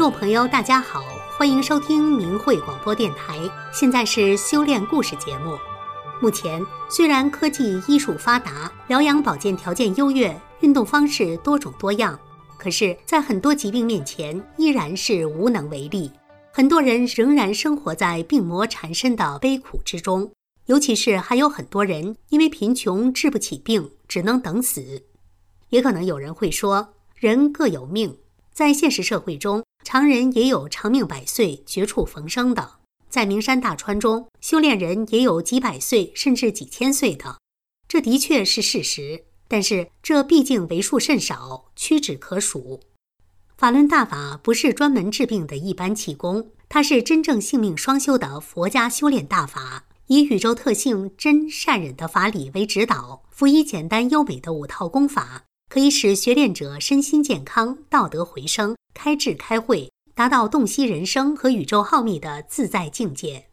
众朋友，大家好，欢迎收听明慧广播电台。现在是修炼故事节目。目前虽然科技医术发达，疗养保健条件优越，运动方式多种多样，可是，在很多疾病面前，依然是无能为力。很多人仍然生活在病魔缠身的悲苦之中，尤其是还有很多人因为贫穷治不起病，只能等死。也可能有人会说，人各有命，在现实社会中。常人也有长命百岁、绝处逢生的，在名山大川中，修炼人也有几百岁甚至几千岁的，这的确是事实。但是这毕竟为数甚少，屈指可数。法轮大法不是专门治病的一般气功，它是真正性命双修的佛家修炼大法，以宇宙特性真善忍的法理为指导，辅以简单优美的五套功法。可以使学练者身心健康、道德回升、开智开慧，达到洞悉人生和宇宙奥秘的自在境界。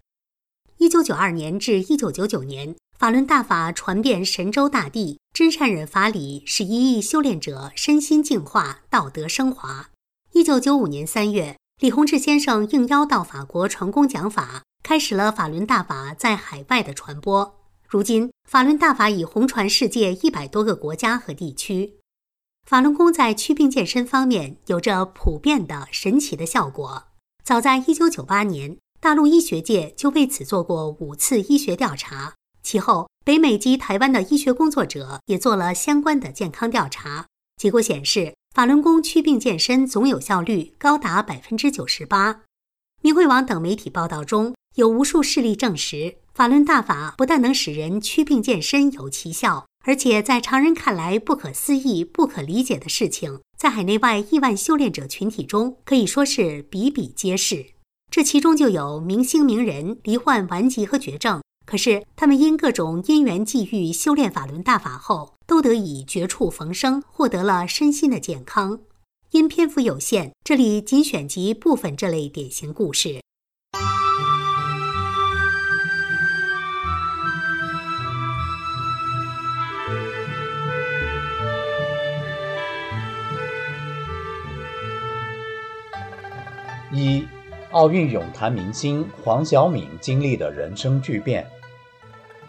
一九九二年至一九九九年，法轮大法传遍神州大地，真善忍法理使一亿修炼者身心净化、道德升华。一九九五年三月，李洪志先生应邀到法国传功讲法，开始了法轮大法在海外的传播。如今，法轮大法已红传世界一百多个国家和地区。法轮功在祛病健身方面有着普遍的神奇的效果。早在1998年，大陆医学界就为此做过五次医学调查。其后，北美及台湾的医学工作者也做了相关的健康调查。结果显示，法轮功祛病健身总有效率高达百分之九十八。明慧网等媒体报道中有无数事例证实，法轮大法不但能使人祛病健身有奇效。而且，在常人看来不可思议、不可理解的事情，在海内外亿万修炼者群体中，可以说是比比皆是。这其中就有明星名人罹患顽疾和绝症，可是他们因各种因缘际遇修炼法轮大法后，都得以绝处逢生，获得了身心的健康。因篇幅有限，这里仅选集部分这类典型故事。一，奥运泳坛明星黄晓敏经历的人生巨变。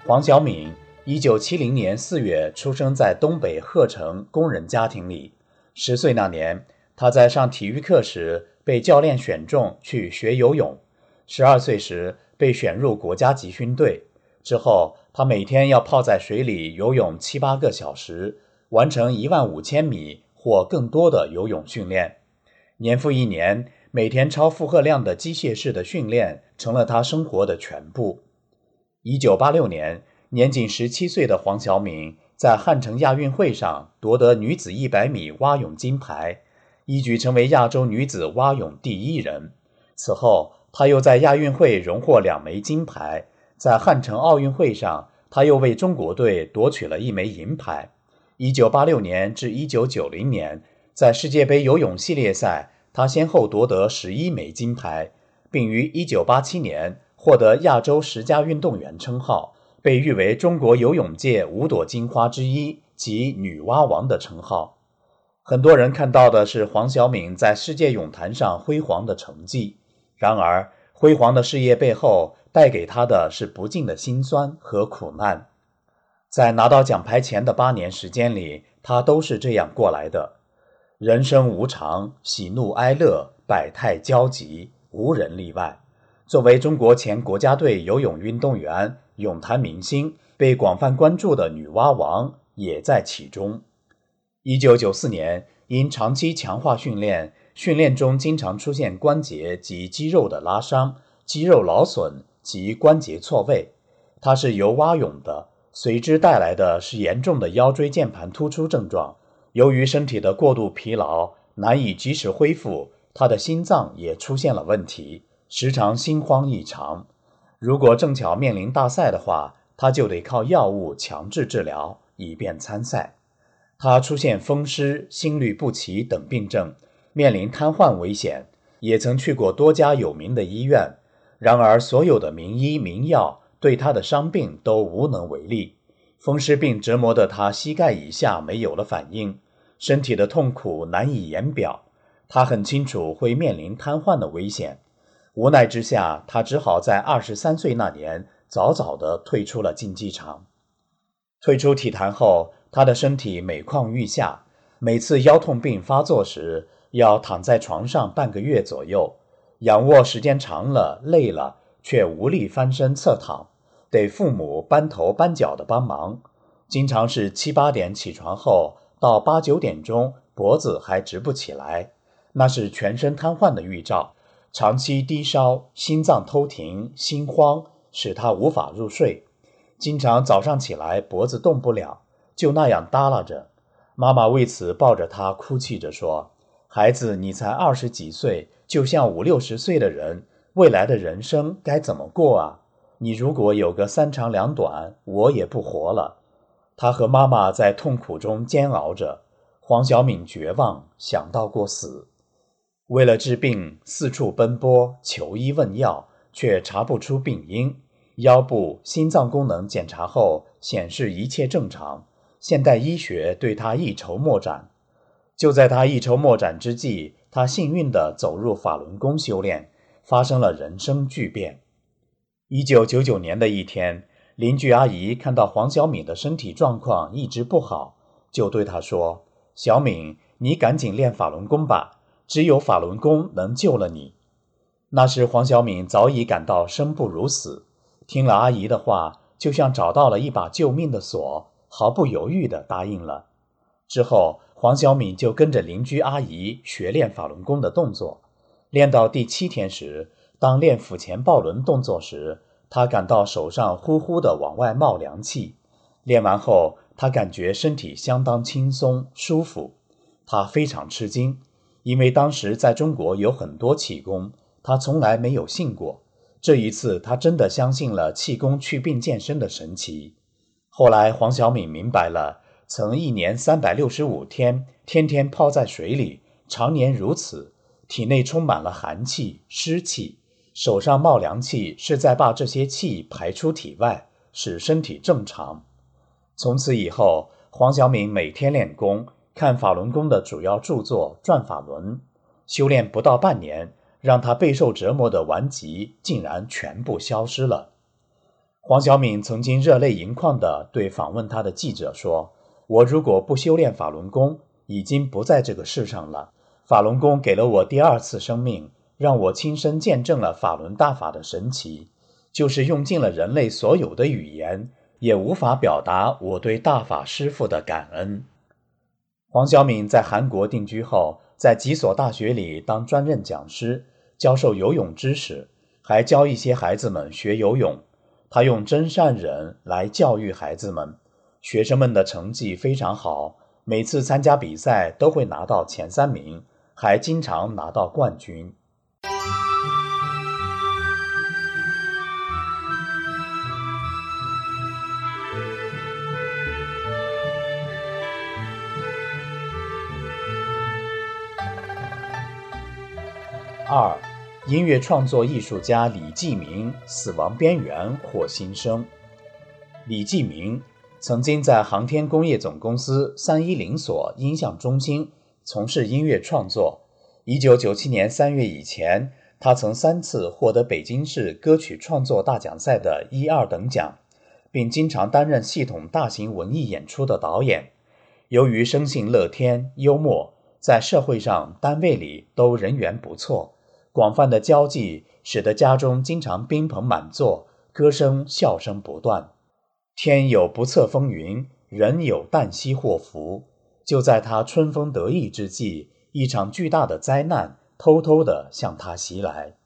黄晓敏，一九七零年四月出生在东北鹤城工人家庭里。十岁那年，他在上体育课时被教练选中去学游泳。十二岁时被选入国家集训队。之后，他每天要泡在水里游泳七八个小时，完成一万五千米或更多的游泳训练。年复一年。每天超负荷量的机械式的训练成了他生活的全部。一九八六年，年仅十七岁的黄晓敏在汉城亚运会上夺得女子一百米蛙泳金牌，一举成为亚洲女子蛙泳第一人。此后，她又在亚运会荣获两枚金牌，在汉城奥运会上，她又为中国队夺取了一枚银牌。一九八六年至一九九零年，在世界杯游泳系列赛。他先后夺得十一枚金牌，并于1987年获得亚洲十佳运动员称号，被誉为中国游泳界五朵金花之一及“女娲王”的称号。很多人看到的是黄晓敏在世界泳坛上辉煌的成绩，然而辉煌的事业背后带给他的是不尽的辛酸和苦难。在拿到奖牌前的八年时间里，他都是这样过来的。人生无常，喜怒哀乐，百态交集，无人例外。作为中国前国家队游泳运动员、泳坛明星，被广泛关注的“女蛙王”也在其中。一九九四年，因长期强化训练，训练中经常出现关节及肌肉的拉伤、肌肉劳损及关节错位。他是游蛙泳的，随之带来的是严重的腰椎间盘突出症状。由于身体的过度疲劳，难以及时恢复，他的心脏也出现了问题，时常心慌异常。如果正巧面临大赛的话，他就得靠药物强制治疗，以便参赛。他出现风湿、心律不齐等病症，面临瘫痪危险，也曾去过多家有名的医院。然而，所有的名医名药对他的伤病都无能为力。风湿病折磨得他膝盖以下没有了反应，身体的痛苦难以言表。他很清楚会面临瘫痪的危险。无奈之下，他只好在二十三岁那年早早地退出了竞技场。退出体坛后，他的身体每况愈下，每次腰痛病发作时，要躺在床上半个月左右，仰卧时间长了，累了却无力翻身侧躺，得父母搬头搬脚的帮忙。经常是七八点起床后，到八九点钟，脖子还直不起来，那是全身瘫痪的预兆。长期低烧、心脏偷停、心慌，使他无法入睡。经常早上起来脖子动不了，就那样耷拉着。妈妈为此抱着他哭泣着说：“孩子，你才二十几岁，就像五六十岁的人，未来的人生该怎么过啊？你如果有个三长两短，我也不活了。”他和妈妈在痛苦中煎熬着。黄晓敏绝望，想到过死。为了治病，四处奔波求医问药，却查不出病因。腰部、心脏功能检查后显示一切正常，现代医学对他一筹莫展。就在他一筹莫展之际，他幸运地走入法轮功修炼，发生了人生巨变。一九九九年的一天，邻居阿姨看到黄小敏的身体状况一直不好，就对她说：“小敏，你赶紧练法轮功吧。”只有法轮功能救了你。那时黄晓敏早已感到生不如死，听了阿姨的话，就像找到了一把救命的锁，毫不犹豫地答应了。之后，黄晓敏就跟着邻居阿姨学练法轮功的动作。练到第七天时，当练腹前抱轮动作时，他感到手上呼呼地往外冒凉气。练完后，他感觉身体相当轻松舒服，他非常吃惊。因为当时在中国有很多气功，他从来没有信过。这一次，他真的相信了气功祛病健身的神奇。后来，黄晓敏明白了，曾一年三百六十五天，天天泡在水里，常年如此，体内充满了寒气、湿气，手上冒凉气，是在把这些气排出体外，使身体正常。从此以后，黄晓敏每天练功。看法轮功的主要著作《转法轮》，修炼不到半年，让他备受折磨的顽疾竟然全部消失了。黄晓敏曾经热泪盈眶地对访问他的记者说：“我如果不修炼法轮功，已经不在这个世上了。法轮功给了我第二次生命，让我亲身见证了法轮大法的神奇，就是用尽了人类所有的语言，也无法表达我对大法师父的感恩。”黄晓敏在韩国定居后，在几所大学里当专任讲师，教授游泳知识，还教一些孩子们学游泳。他用真善忍来教育孩子们，学生们的成绩非常好，每次参加比赛都会拿到前三名，还经常拿到冠军。二，音乐创作艺术家李继明死亡边缘获新生。李继明曾经在航天工业总公司三一零所音像中心从事音乐创作。一九九七年三月以前，他曾三次获得北京市歌曲创作大奖赛的一二等奖，并经常担任系统大型文艺演出的导演。由于生性乐天幽默，在社会上、单位里都人缘不错。广泛的交际使得家中经常宾朋满座，歌声笑声不断。天有不测风云，人有旦夕祸福。就在他春风得意之际，一场巨大的灾难偷偷地向他袭来。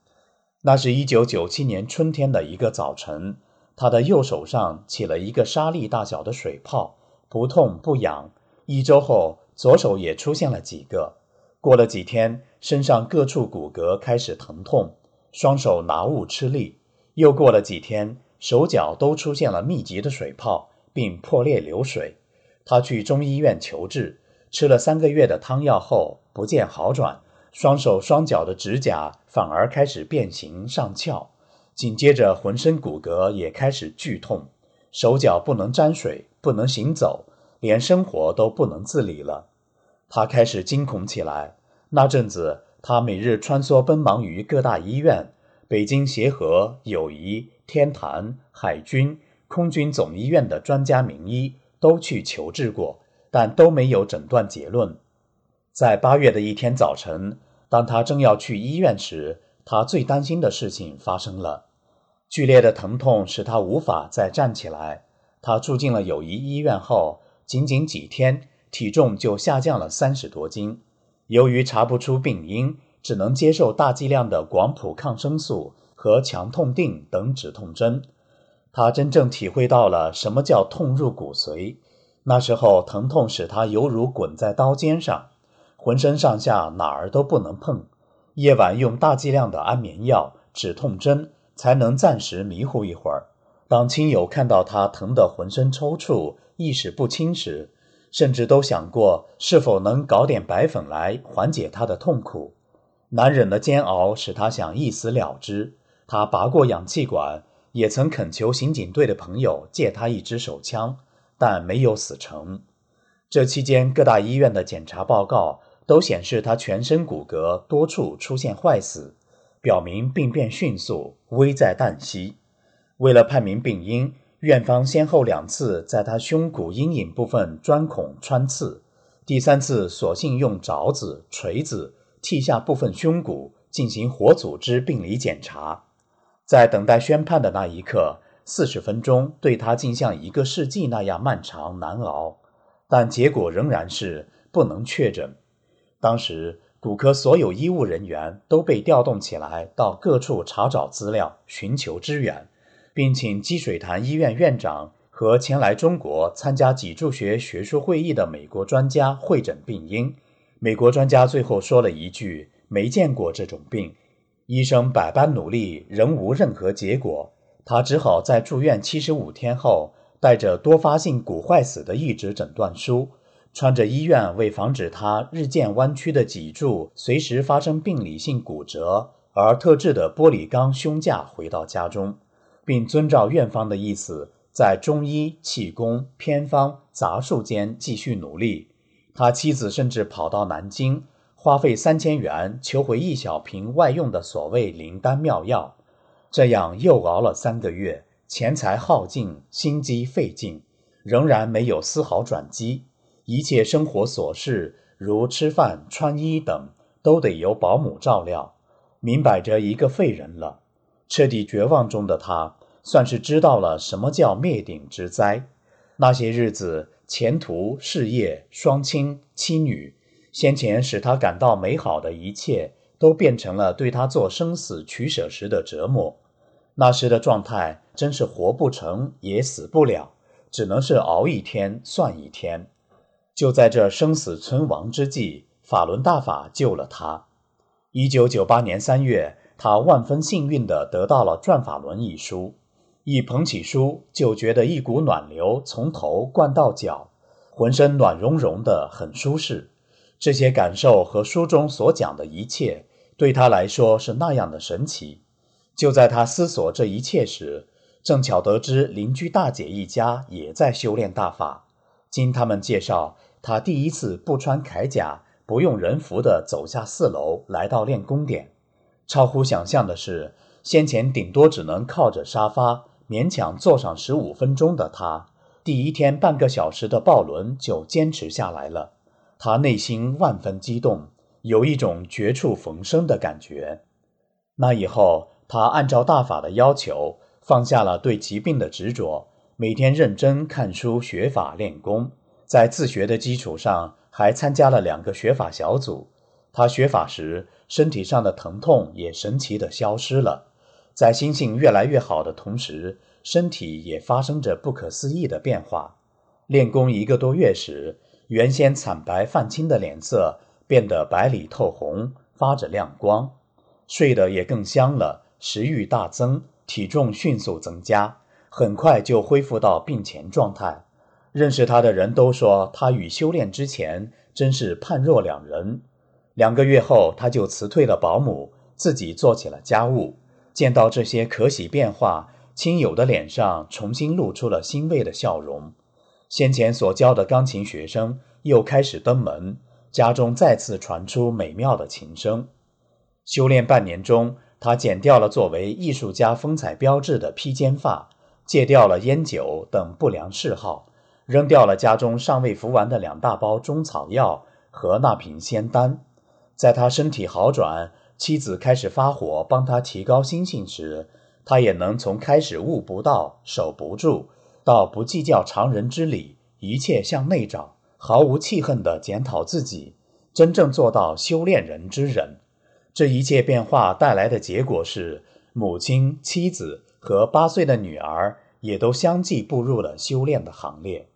那是一九九七年春天的一个早晨，他的右手上起了一个沙粒大小的水泡，不痛不痒。一周后，左手也出现了几个。过了几天，身上各处骨骼开始疼痛，双手拿物吃力。又过了几天，手脚都出现了密集的水泡，并破裂流水。他去中医院求治，吃了三个月的汤药后不见好转，双手双脚的指甲反而开始变形上翘。紧接着，浑身骨骼也开始剧痛，手脚不能沾水，不能行走，连生活都不能自理了。他开始惊恐起来，那阵子，他每日穿梭奔忙于各大医院，北京协和、友谊、天坛、海军、空军总医院的专家名医都去求治过，但都没有诊断结论。在八月的一天早晨，当他正要去医院时，他最担心的事情发生了。剧烈的疼痛使他无法再站起来。他住进了友谊医院后，仅仅几天，体重就下降了三十多斤。由于查不出病因，只能接受大剂量的广谱抗生素和强痛定等止痛针。他真正体会到了什么叫痛入骨髓。那时候，疼痛使他犹如滚在刀尖上，浑身上下哪儿都不能碰。夜晚用大剂量的安眠药、止痛针。才能暂时迷糊一会儿。当亲友看到他疼得浑身抽搐、意识不清时，甚至都想过是否能搞点白粉来缓解他的痛苦。难忍的煎熬使他想一死了之。他拔过氧气管，也曾恳求刑警队的朋友借他一支手枪，但没有死成。这期间，各大医院的检查报告都显示他全身骨骼多处出现坏死。表明病变迅速，危在旦夕。为了判明病因，院方先后两次在他胸骨阴影部分钻孔穿刺，第三次索性用凿子、锤子剔下部分胸骨进行活组织病理检查。在等待宣判的那一刻，四十分钟对他竟像一个世纪那样漫长难熬，但结果仍然是不能确诊。当时。骨科所有医务人员都被调动起来，到各处查找资料，寻求支援，并请积水潭医院院长和前来中国参加脊柱学学术会议的美国专家会诊病因。美国专家最后说了一句：“没见过这种病。”医生百般努力，仍无任何结果。他只好在住院七十五天后，带着多发性骨坏死的一纸诊断书。穿着医院为防止他日渐弯曲的脊柱随时发生病理性骨折而特制的玻璃钢胸架回到家中，并遵照院方的意思，在中医、气功、偏方、杂术间继续努力。他妻子甚至跑到南京，花费三千元求回一小瓶外用的所谓灵丹妙药。这样又熬了三个月，钱财耗尽，心机费尽，仍然没有丝毫转机。一切生活琐事，如吃饭、穿衣等，都得由保姆照料，明摆着一个废人了。彻底绝望中的他，算是知道了什么叫灭顶之灾。那些日子，前途、事业、双亲、妻女，先前使他感到美好的一切，都变成了对他做生死取舍时的折磨。那时的状态，真是活不成也死不了，只能是熬一天算一天。就在这生死存亡之际，法轮大法救了他。一九九八年三月，他万分幸运地得到了《转法轮》一书，一捧起书就觉得一股暖流从头灌到脚，浑身暖融融的，很舒适。这些感受和书中所讲的一切，对他来说是那样的神奇。就在他思索这一切时，正巧得知邻居大姐一家也在修炼大法。经他们介绍。他第一次不穿铠甲、不用人符的走下四楼，来到练功点。超乎想象的是，先前顶多只能靠着沙发勉强坐上十五分钟的他，第一天半个小时的抱轮就坚持下来了。他内心万分激动，有一种绝处逢生的感觉。那以后，他按照大法的要求，放下了对疾病的执着，每天认真看书、学法、练功。在自学的基础上，还参加了两个学法小组。他学法时，身体上的疼痛也神奇地消失了。在心性越来越好的同时，身体也发生着不可思议的变化。练功一个多月时，原先惨白泛青的脸色变得白里透红，发着亮光。睡得也更香了，食欲大增，体重迅速增加，很快就恢复到病前状态。认识他的人都说，他与修炼之前真是判若两人。两个月后，他就辞退了保姆，自己做起了家务。见到这些可喜变化，亲友的脸上重新露出了欣慰的笑容。先前所教的钢琴学生又开始登门，家中再次传出美妙的琴声。修炼半年中，他剪掉了作为艺术家风采标志的披肩发，戒掉了烟酒等不良嗜好，扔掉了家中尚未服完的两大包中草药和那瓶仙丹。在他身体好转，妻子开始发火帮他提高心性时，他也能从开始悟不到、守不住，到不计较常人之理，一切向内找，毫无气恨地检讨自己，真正做到修炼人之人。这一切变化带来的结果是，母亲、妻子和八岁的女儿也都相继步入了修炼的行列。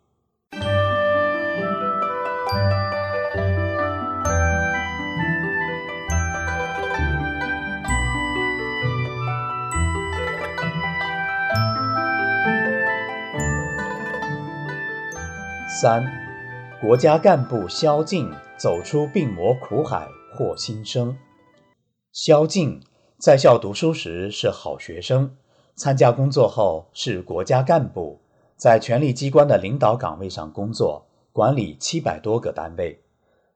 三，国家干部萧劲走出病魔苦海获新生。萧劲在校读书时是好学生，参加工作后是国家干部，在权力机关的领导岗位上工作，管理七百多个单位。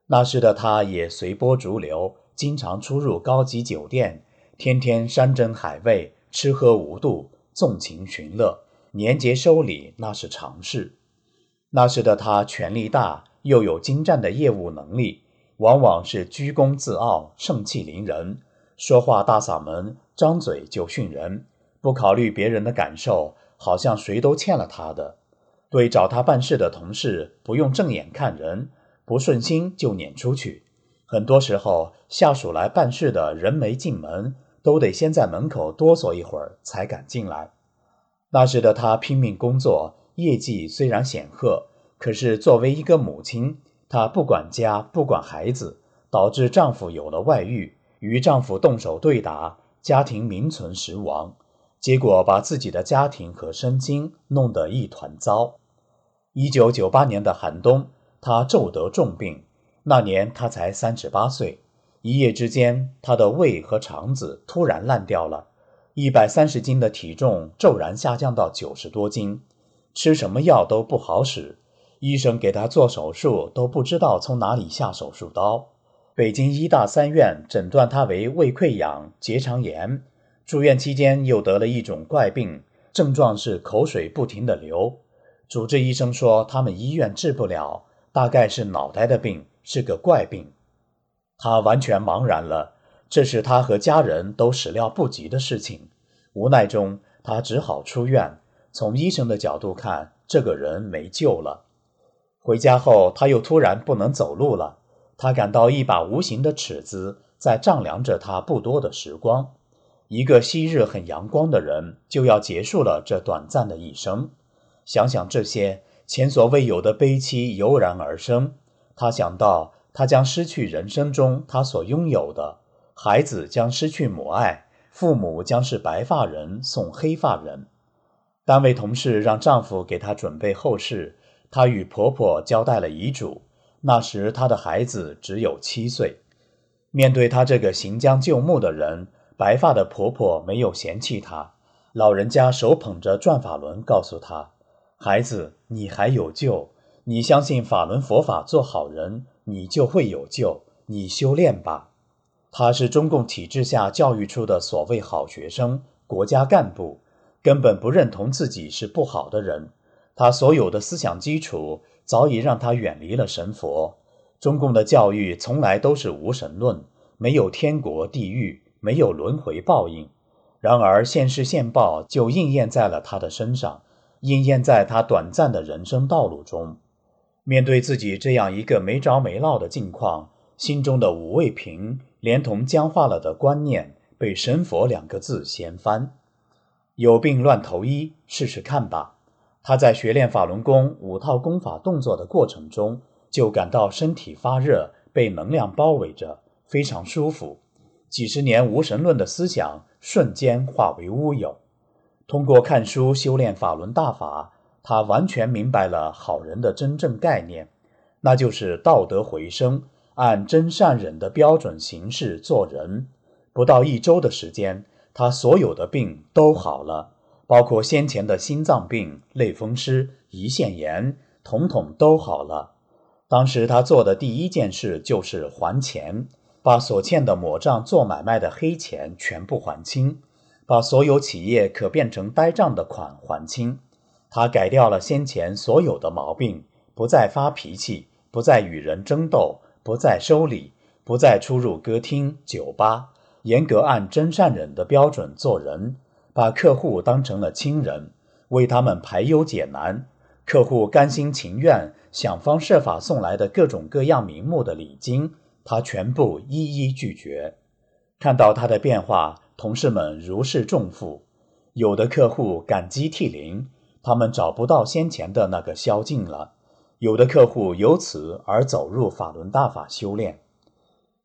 那时的他也随波逐流，经常出入高级酒店，天天山珍海味，吃喝无度，纵情寻乐，年节收礼那是常事。那时的他权力大，又有精湛的业务能力，往往是居功自傲，盛气凌人。说话大嗓门，张嘴就训人，不考虑别人的感受，好像谁都欠了他的。对找他办事的同事，不用正眼看人，不顺心就撵出去。很多时候，下属来办事的人没进门，都得先在门口哆嗦一会儿才敢进来。那时的他拼命工作，业绩虽然显赫，可是作为一个母亲，她不管家，不管孩子，导致丈夫有了外遇。与丈夫动手对打，家庭名存实亡，结果把自己的家庭和身心弄得一团糟。一九九八年的寒冬，她骤得重病，那年她才三十八岁。一夜之间，她的胃和肠子突然烂掉了，一百三十斤的体重骤然下降到九十多斤，吃什么药都不好使，医生给他做手术都不知道从哪里下手术刀。北京医大三院诊断他为胃溃疡、结肠炎，住院期间又得了一种怪病，症状是口水不停的流。主治医生说他们医院治不了，大概是脑袋的病，是个怪病。他完全茫然了，这是他和家人都始料不及的事情。无奈中，他只好出院。从医生的角度看，这个人没救了。回家后，他又突然不能走路了。他感到一把无形的尺子在丈量着他不多的时光。一个昔日很阳光的人，就要结束了这短暂的一生。想想这些前所未有的悲戚油然而生，他想到他将失去人生中他所拥有的，孩子将失去母爱，父母将是白发人送黑发人。单位同事让丈夫给她准备后事，她与婆婆交代了遗嘱。那时，她的孩子只有七岁。面对她这个行将就木的人，白发的婆婆没有嫌弃她。老人家手捧着转法轮，告诉她：“孩子，你还有救。你相信法轮佛法，做好人，你就会有救。你修炼吧。”他是中共体制下教育出的所谓好学生、国家干部，根本不认同自己是不好的人。他所有的思想基础。早已让他远离了神佛。中共的教育从来都是无神论，没有天国地狱，没有轮回报应。然而现世现报就应验在了他的身上，应验在他短暂的人生道路中。面对自己这样一个没着没落的境况，心中的五味瓶连同僵化了的观念，被神佛两个字掀翻。有病乱投医，试试看吧。他在学练法轮功五套功法动作的过程中，就感到身体发热，被能量包围着，非常舒服。几十年无神论的思想瞬间化为乌有。通过看书修炼法轮大法，他完全明白了好人的真正概念，那就是道德回升，按真善忍的标准行事做人。不到一周的时间，他所有的病都好了。包括先前的心脏病、类风湿、胰腺炎，统统都好了。当时他做的第一件事就是还钱，把所欠的抹账做买卖的黑钱全部还清，把所有企业可变成呆账的款还清。他改掉了先前所有的毛病，不再发脾气，不再与人争斗，不再收礼，不再出入歌厅、酒吧，严格按真善忍的标准做人，把客户当成了亲人，为他们排忧解难。客户甘心情愿、想方设法送来的各种各样名目的礼金，他全部一一拒绝。看到他的变化，同事们如释重负。有的客户感激涕零，他们找不到先前的那个萧劲了；有的客户由此而走入法轮大法修炼。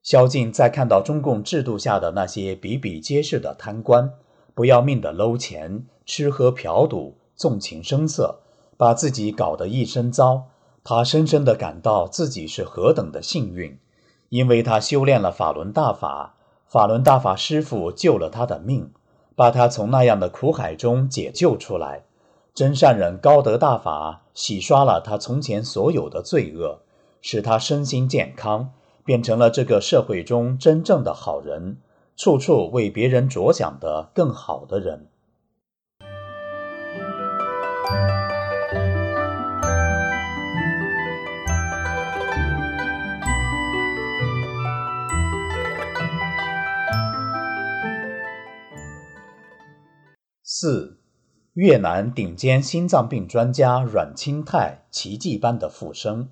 萧劲在看到中共制度下的那些比比皆是的贪官，不要命的搂钱、吃喝嫖赌、纵情声色。把自己搞得一身糟，他深深地感到自己是何等的幸运，因为他修炼了法轮大法，法轮大法师傅救了他的命，把他从那样的苦海中解救出来。真善人高德大法洗刷了他从前所有的罪恶，使他身心健康，变成了这个社会中真正的好人，处处为别人着想的更好的人。四，越南顶尖心脏病专家阮清泰奇迹般的复生。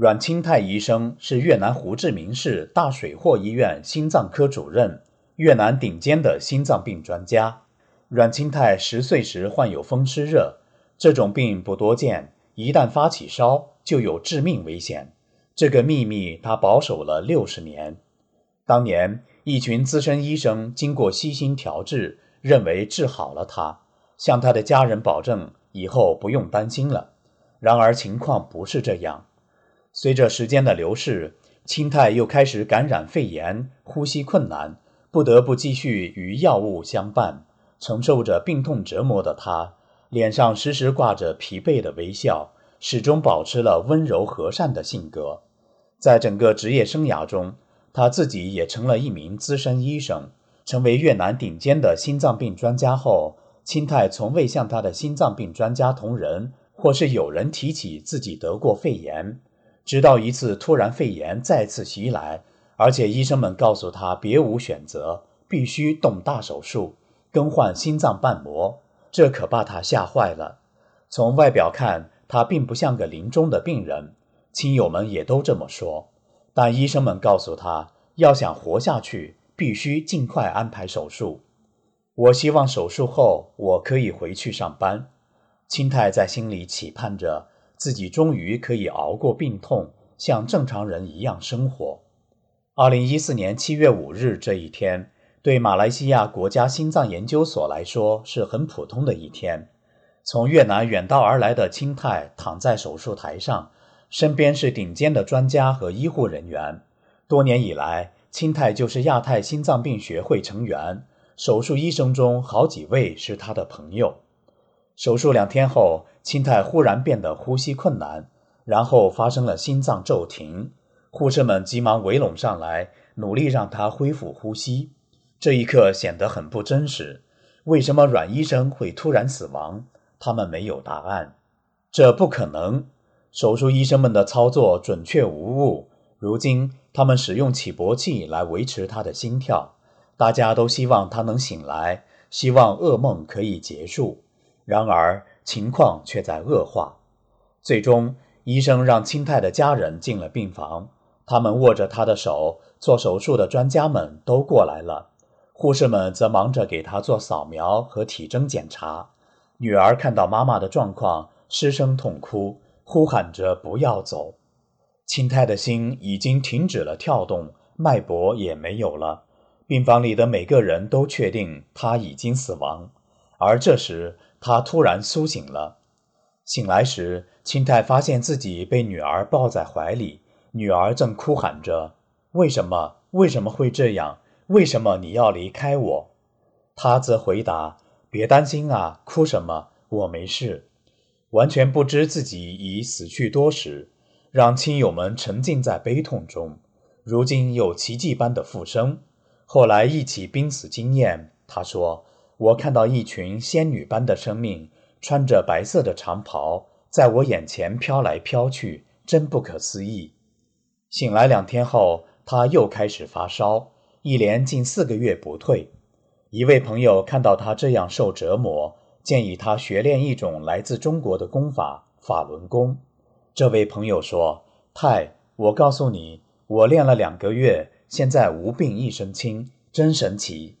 阮清泰医生是越南胡志明市大水货医院心脏科主任，越南顶尖的心脏病专家。阮清泰十岁时患有风湿热，这种病不多见，一旦发起烧就有致命危险。这个秘密他保守了六十年。当年，一群资深医生经过悉心调治。认为治好了他，向他的家人保证以后不用担心了。然而情况不是这样。随着时间的流逝，清泰又开始感染肺炎，呼吸困难，不得不继续与药物相伴，承受着病痛折磨的他，脸上时时挂着疲惫的微笑，始终保持了温柔和善的性格。在整个职业生涯中，他自己也成了一名资深医生。成为越南顶尖的心脏病专家后，清泰从未向他的心脏病专家同仁或是友人提起自己得过肺炎。直到一次突然肺炎再次袭来，而且医生们告诉他别无选择，必须动大手术更换心脏瓣膜，这可把他吓坏了。从外表看，他并不像个临终的病人，亲友们也都这么说。但医生们告诉他，要想活下去。必须尽快安排手术。我希望手术后我可以回去上班。清泰在心里期盼着自己终于可以熬过病痛，像正常人一样生活。二零一四年七月五日这一天，对马来西亚国家心脏研究所来说是很普通的一天。从越南远道而来的清泰躺在手术台上，身边是顶尖的专家和医护人员。多年以来。清泰就是亚太心脏病学会成员，手术医生中好几位是他的朋友。手术两天后，心态忽然变得呼吸困难，然后发生了心脏骤停。护士们急忙围拢上来，努力让他恢复呼吸。这一刻显得很不真实。为什么阮医生会突然死亡？他们没有答案。这不可能。手术医生们的操作准确无误。如今。他们使用起搏器来维持他的心跳，大家都希望他能醒来，希望噩梦可以结束。然而情况却在恶化。最终，医生让清泰的家人进了病房，他们握着他的手。做手术的专家们都过来了，护士们则忙着给他做扫描和体征检查。女儿看到妈妈的状况，失声痛哭，呼喊着不要走。清泰的心已经停止了跳动，脉搏也没有了。病房里的每个人都确定他已经死亡。而这时，他突然苏醒了。醒来时，清太发现自己被女儿抱在怀里，女儿正哭喊着：“为什么？为什么会这样？为什么你要离开我？”他则回答：“别担心啊，哭什么？我没事。”完全不知自己已死去多时。让亲友们沉浸在悲痛中。如今又奇迹般的复生。后来一起濒死经验，他说：“我看到一群仙女般的生命，穿着白色的长袍，在我眼前飘来飘去，真不可思议。”醒来两天后，他又开始发烧，一连近四个月不退。一位朋友看到他这样受折磨，建议他学练一种来自中国的功法——法轮功。这位朋友说：“太，我告诉你，我练了两个月。”现在无病一身轻，真神奇。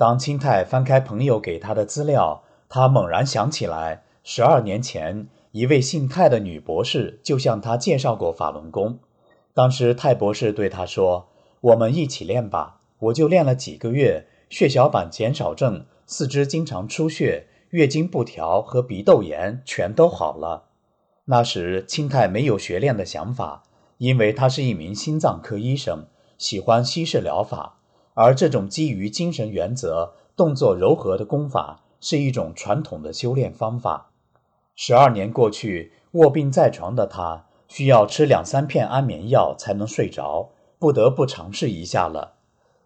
当清太翻开朋友给他的资料，他猛然想起来，十二年前一位姓泰的女博士就向他介绍过法轮功。当时泰博士对他说：“我们一起练吧。”我就练了几个月，血小板减少症、四肢经常出血、月经不调和鼻窦炎全都好了。那时清太没有学练的想法，因为他是一名心脏科医生。喜欢西式疗法，而这种基于精神原则、动作柔和的功法是一种传统的修炼方法。十二年过去，卧病在床的他需要吃两三片安眠药才能睡着，不得不尝试一下了。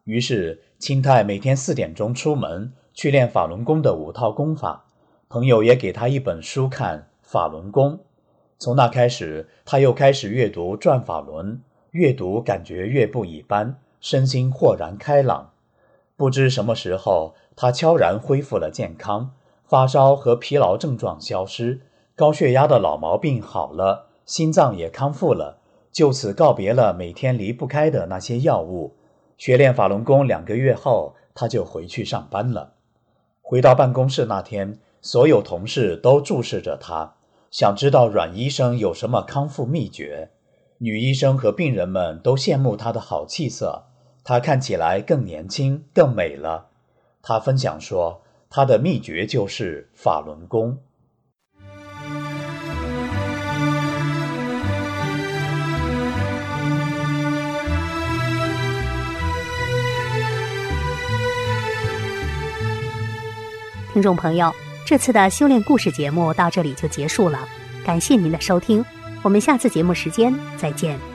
于是，清太每天四点钟出门去练法轮功的五套功法。朋友也给他一本书看《法轮功》，从那开始，他又开始阅读《转法轮》。越读感觉越不一般，身心豁然开朗。不知什么时候，他悄然恢复了健康，发烧和疲劳症状消失，高血压的老毛病好了，心脏也康复了，就此告别了每天离不开的那些药物。学练法轮功两个月后，他就回去上班了。回到办公室那天，所有同事都注视着他，想知道阮医生有什么康复秘诀。女医生和病人们都羡慕她的好气色，她看起来更年轻、更美了。她分享说，她的秘诀就是法轮功。听众朋友，这次的修炼故事节目到这里就结束了，感谢您的收听。我们下次节目时间再见。